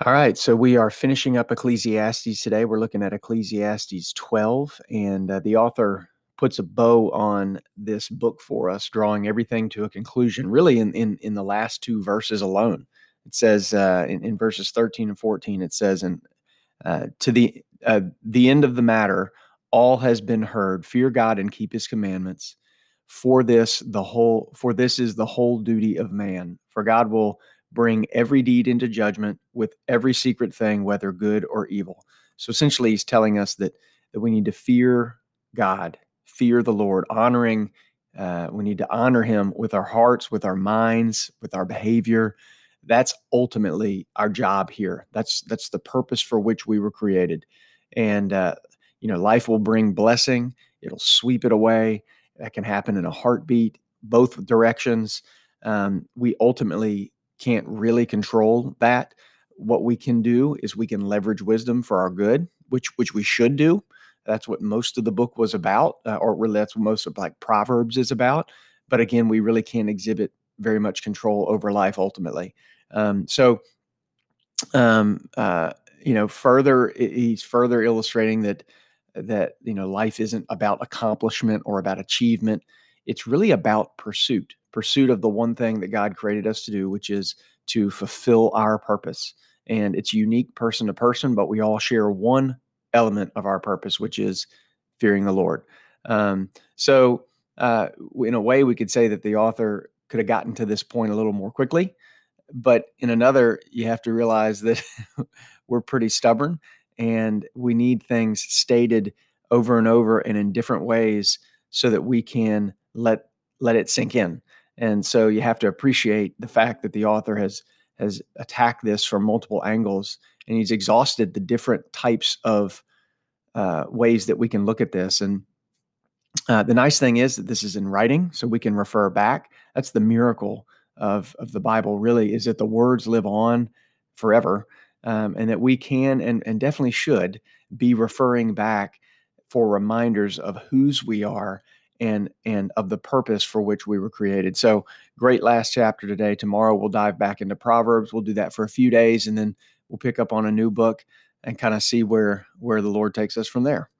All right, so we are finishing up Ecclesiastes today. We're looking at Ecclesiastes 12, and uh, the author puts a bow on this book for us, drawing everything to a conclusion, really, in, in, in the last two verses alone. It says uh, in, in, verses 13 and 14, it says, and uh, to the, uh, the end of the matter, all has been heard. Fear God and keep his commandments. For this, the whole, for this is the whole duty of man. For God will bring every deed into judgment with every secret thing, whether good or evil. So essentially, he's telling us that, that we need to fear God, fear the Lord, honoring, uh, we need to honor him with our hearts, with our minds, with our behavior. That's ultimately our job here. That's that's the purpose for which we were created. And uh, you know, life will bring blessing. It'll sweep it away. That can happen in a heartbeat, both directions. Um, we ultimately can't really control that. What we can do is we can leverage wisdom for our good, which which we should do. That's what most of the book was about, uh, or really that's what most of like Proverbs is about. But again, we really can't exhibit very much control over life ultimately. Um, so, um, uh, you know, further he's further illustrating that that you know life isn't about accomplishment or about achievement. It's really about pursuit pursuit of the one thing that God created us to do, which is to fulfill our purpose. And it's unique person to person, but we all share one element of our purpose, which is fearing the Lord. Um, so, uh, in a way, we could say that the author could have gotten to this point a little more quickly. But in another, you have to realize that we're pretty stubborn and we need things stated over and over and in different ways so that we can let let it sink in. And so you have to appreciate the fact that the author has has attacked this from multiple angles, and he's exhausted the different types of uh, ways that we can look at this. And uh, the nice thing is that this is in writing, so we can refer back. That's the miracle of of the Bible. Really, is that the words live on forever, um, and that we can and and definitely should be referring back for reminders of whose we are and and of the purpose for which we were created. So great last chapter today. Tomorrow we'll dive back into Proverbs. We'll do that for a few days and then we'll pick up on a new book and kind of see where where the Lord takes us from there.